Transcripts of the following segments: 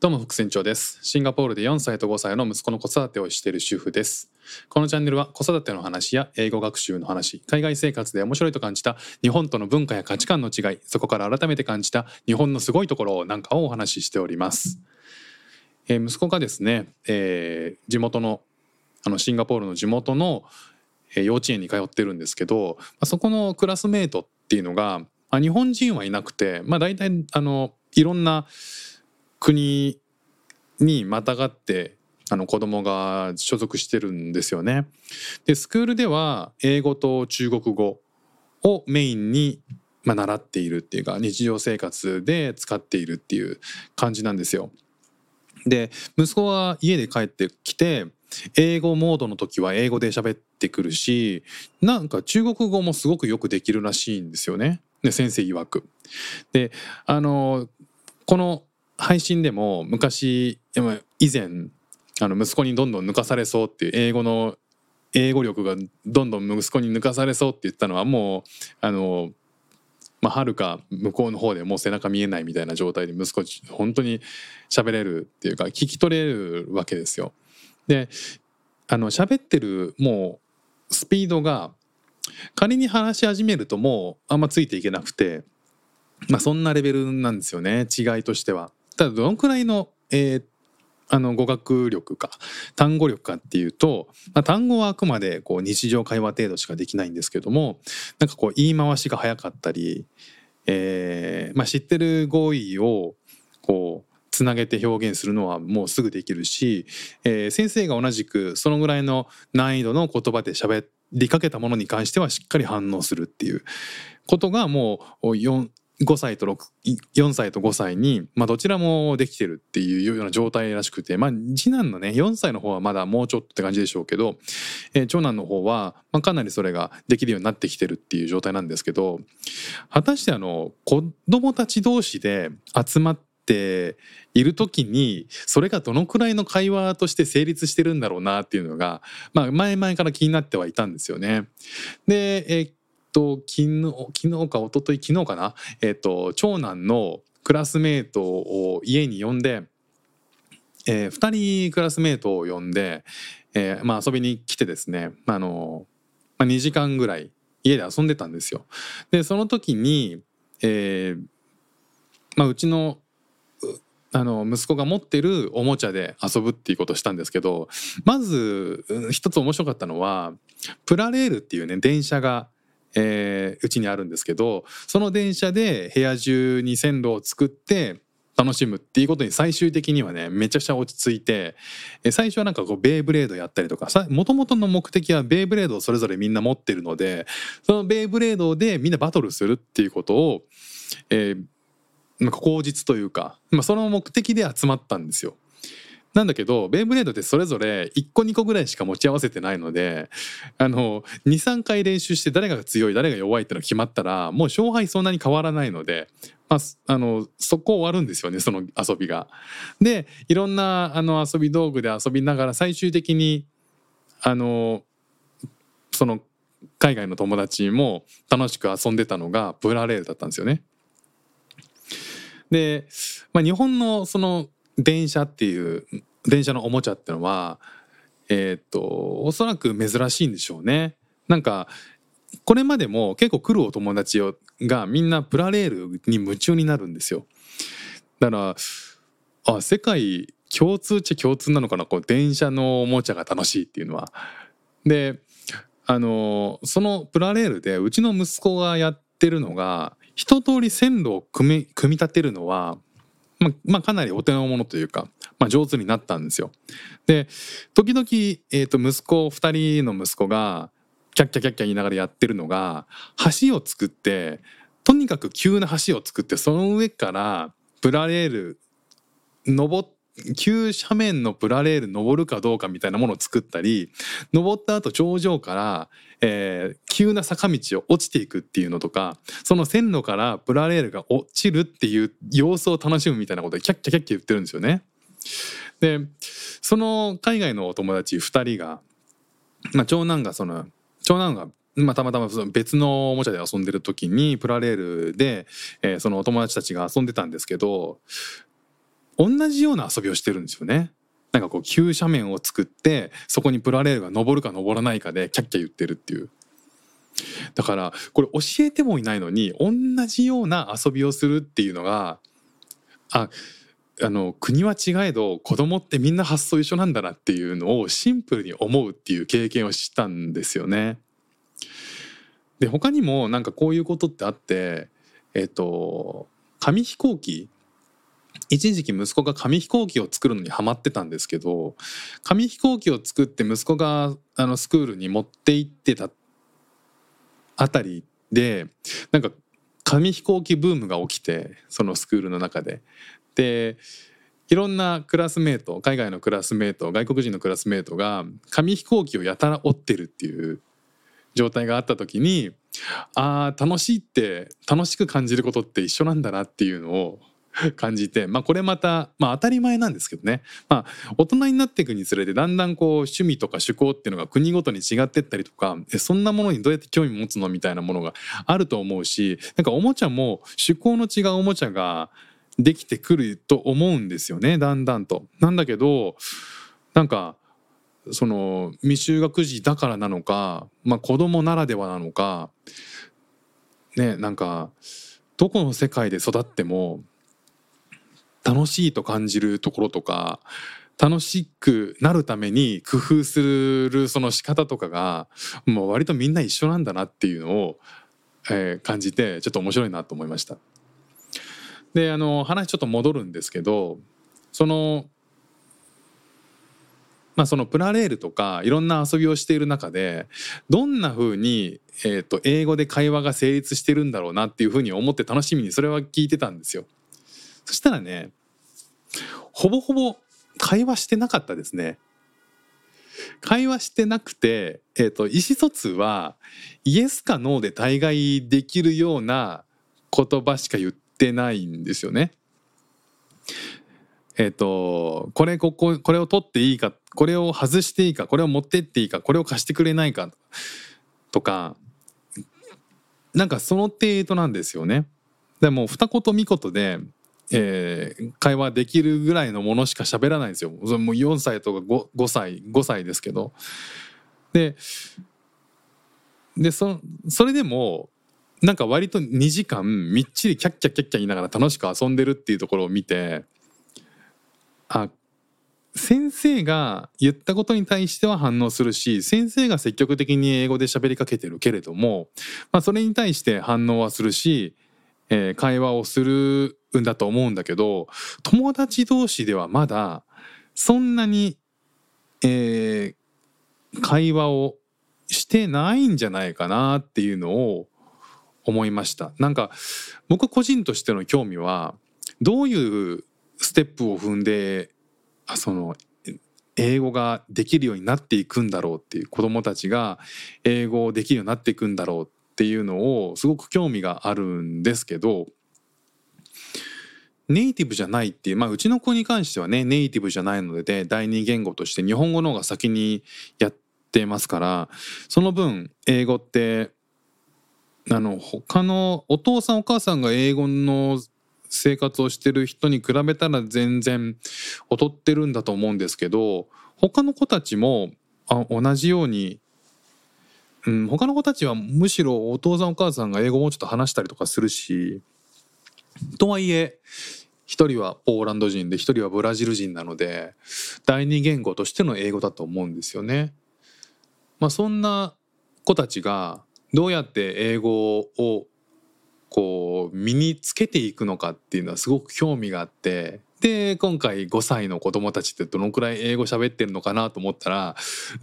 どうも副船長です。シンガポールで4歳と5歳の息子の子育てをしている主婦です。このチャンネルは子育ての話や英語学習の話、海外生活で面白いと感じた日本との文化や価値観の違い、そこから改めて感じた日本のすごいところなんかをお話ししております。えー息子がですね、えー地元のあのシンガポールの地元の、えー幼稚園に通ってるんですけど、まあ、そこのクラスメートっていうのが、まあ、日本人はいなくて、まあ、大体あのいろんな国にまたがってあの子供が所属してるんですよね。でスクールでは英語と中国語をメインに、まあ、習っているっていうか日常生活で使っているっていう感じなんですよ。で息子は家で帰ってきて英語モードの時は英語で喋ってくるしなんか中国語もすごくよくできるらしいんですよね。で先生曰く。であのこの配信でも昔いや以前あの息子にどんどん抜かされそうっていう英語の英語力がどんどん息子に抜かされそうって言ったのはもうあのまあ、はるか向こうの方でもう背中見えないみたいな状態で息子本当に喋れるっていうか聞き取れるわけですよ。であの喋ってるもうスピードが仮に話し始めるともうあんまついていけなくてまあそんなレベルなんですよね違いとしては。ただどのくらいの、えーあの語学力か単語力かっていうと、まあ、単語はあくまでこう日常会話程度しかできないんですけどもなんかこう言い回しが早かったり、えーまあ、知ってる語彙をこうつなげて表現するのはもうすぐできるし、えー先生が同じくそのぐらいの難易度の言葉で喋りかけたものに関してはしっかり反応するっていうことがもう4 5歳と6 4歳と5歳に、まあ、どちらもできてるっていうような状態らしくて、まあ、次男のね4歳の方はまだもうちょっとって感じでしょうけど、えー長男の方は、まあ、かなりそれができるようになってきてるっていう状態なんですけど果たしてあの子供たち同士で集まっている時にそれがどのくらいの会話として成立してるんだろうなっていうのが、まあ、前々から気になってはいたんですよね。で、えーと昨日昨日か一昨日昨日かな、えっと長男のクラスメートを家に呼んで、え2人クラスメートを呼んで、えーまあ、遊びに来てですね、まああのまあ、2時間ぐらい家で遊んでたんですよ。でその時に、えーまあ、うちのあの息子が持ってるおもちゃで遊ぶっていうことをしたんですけどまず一つ面白かったのはプラレールっていうね電車がえーうちにあるんですけどその電車で部屋中に線路を作って楽しむっていうことに最終的にはねめちゃくちゃ落ち着いて最初はなんかこうベイブレードやったりとかもともとの目的はベイブレードをそれぞれみんな持ってるのでそのベイブレードでみんなバトルするっていうことを、えー口実というか、まあ、その目的で集まったんですよ。なんだけどベイブレードってそれぞれ1個2個ぐらいしか持ち合わせてないのであの23回練習して誰が強い誰が弱いってのが決まったらもう勝敗そんなに変わらないので、まあ、あのそこ終わるんですよねその遊びが。でいろんなあの遊び道具で遊びながら最終的にあのその海外の友達も楽しく遊んでたのがプラレールだったんですよね。で、まあ、日本のその電車っていう電車のおもちゃってのはえーっとおそらく珍しいんでしょうね。なんかこれまでも結構来るお友達がみんなプラレールに夢中になるんですよ。だからあ世界共通っちゃ共通なのかなこう電車のおもちゃが楽しいっていうのは。であのそのプラレールでうちの息子がやってるのが一通り線路を組み組み立てるのは、まあ、まあかなりお手の物というか、まあ、上手になったんですよ。で時々、えー、と息子二人の息子がキャッキャキャッキャ言いながらやってるのが橋を作ってとにかく急な橋を作ってその上からプラレール登っ急斜面のプラレール登るかどうかみたいなものを作ったり登った後頂上から、えー急な坂道を落ちていくっていうのとかその線路からプラレールが落ちるっていう様子を楽しむみたいなことでキャッキャキャッキャ言ってるんですよね。でその海外のお友達2人が、まあ、長男がその長男がまあ、たまたま別のおもちゃで遊んでる時にプラレールで、えーそのお友達たちが遊んでたんですけど同じような遊びをしてるんですよね。なんかこう急斜面を作ってそこにプラレールが登るか登らないかでキャッキャ言ってるっていうだからこれ教えてもいないのに同じような遊びをするっていうのがああの国は違えど子供ってみんな発想一緒なんだなっていうのをシンプルに思うっていう経験をしたんですよね。で他にもなんかこういうことってあってえっ、と紙飛行機一時期息子が紙飛行機を作るのにハマってたんですけど紙飛行機を作って息子があのスクールに持って行ってたあたりでなんか紙飛行機ブームが起きてそのスクールの中で。でいろんなクラスメート海外のクラスメート外国人のクラスメートが紙飛行機をやたら折ってるっていう状態があった時にあー楽しいって楽しく感じることって一緒なんだなっていうのを感じて、まあ、これまた、まあ、当たり前なんですけどね、まあ、大人になっていくにつれてだんだんこう趣味とか趣向っていうのが国ごとに違ってったりとかそんなものにどうやって興味持つのみたいなものがあると思うしなんかおもちゃも趣向の違うおもちゃができてくると思うんですよねだんだんと。なんだけどなんかその未就学児だからなのか、まあ、子供ならではなのかねなんかどこの世界で育っても楽しいと感じるところとか楽しくなるために工夫するその仕方とかがもう割とみんな一緒なんだなっていうのを、えー、感じてちょっと面白いなと思いました。であの話ちょっと戻るんですけどそのまあそのプラレールとかいろんな遊びをしている中でどんな風にえと英語で会話が成立してるんだろうなっていう風に思って楽しみにそれは聞いてたんですよ。そしたらねほぼほぼ会話してなかったですね。会話してなくて、えーと、意思疎通はイエスかノーで大概できるような言葉しか言ってないんですよね。えっ、ー、とこれこここれを取っていいかこれを外していいかこれを持ってっていいかこれを貸してくれないかとかなんかその程度なんですよね。でも二言三言でえー、会話できるぐらいのものしか喋らないんですよ。もう4歳とか 5, 5歳5歳ですけど。ででそそれでもなんか割と2時間みっちりキャッキャッキャッキャ言いながら楽しく遊んでるっていうところを見てあ先生が言ったことに対しては反応するし先生が積極的に英語で喋りかけてるけれども、まあ、それに対して反応はするし、えー、会話をするんだと思うんだけど友達同士ではまだそんなに、えー、会話をしてないんじゃないかなっていうのを思いました。なんか僕個人としての興味はどういうステップを踏んでその英語ができるようになっていくんだろうっていう子どもたちが英語をできるようになっていくんだろうっていうのをすごく興味があるんですけどネイティブじゃないっていう、まあ、うちの子に関してはねネイティブじゃないので第二言語として日本語の方が先にやってますからその分英語ってあの他のお父さんお母さんが英語の生活をしてる人に比べたら全然劣ってるんだと思うんですけど他の子たちもあ同じように、うん、他の子たちはむしろお父さんお母さんが英語もうちょっと話したりとかするしとはいえ一人はポーランド人で一人はブラジル人なので第二言語としての英語だと思うんですよね。まあ、そんな子たちがどうやって英語をこう身につけていくのかっていうのはすごく興味があってで今回5歳の子供たちってどのくらい英語喋ってるのかなと思ったら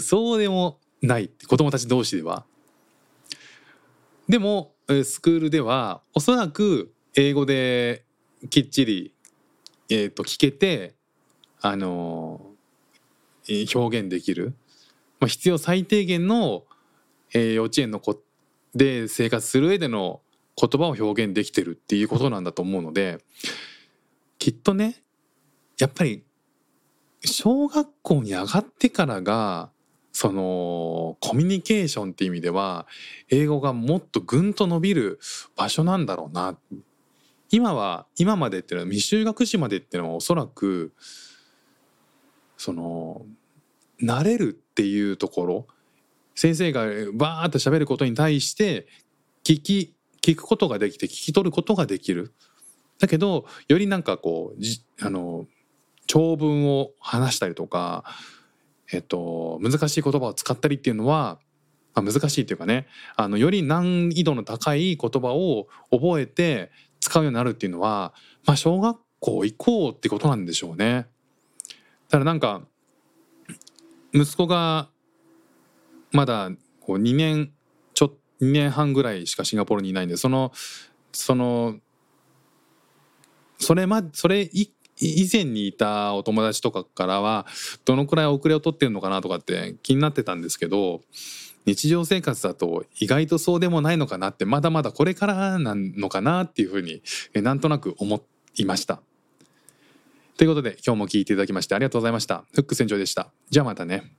そうでもない子供たち同士では。でもスクールではおそらく英語できっちり、えー、と聞けて、あのー、表現できる、まあ、必要最低限の、えー、幼稚園の子で生活する上での言葉を表現できてるっていうことなんだと思うのできっとねやっぱり小学校に上がってからがそのコミュニケーションっていう意味では英語がもっとぐんと伸びる場所なんだろうな。今は今までっていうのは未就学児までっていうのはおそらくその慣れるっていうところ先生がバーッと喋ることに対して聞き聞くことができて聞き取ることができる。だけどよりなんかこうじあの長文を話したりとか、えっと、難しい言葉を使ったりっていうのは、まあ、難しいっていうかねあのより難易度の高い言葉を覚えて使うようになるっていうのは、まあ、小学校行こうってことなんでしょうね。だからなんか息子がまだこう2年ちょ2年半ぐらいしかシンガポールにいないんでそのそのそれまそれ以前にいたお友達とかからはどのくらい遅れを取ってるのかなとかって気になってたんですけど日常生活だと意外とそうでもないのかなってまだまだこれからなのかなっていうふうになんとなく思いました。ということで今日も聴いていただきましてありがとうございました。フック船長でした。じゃあまたね。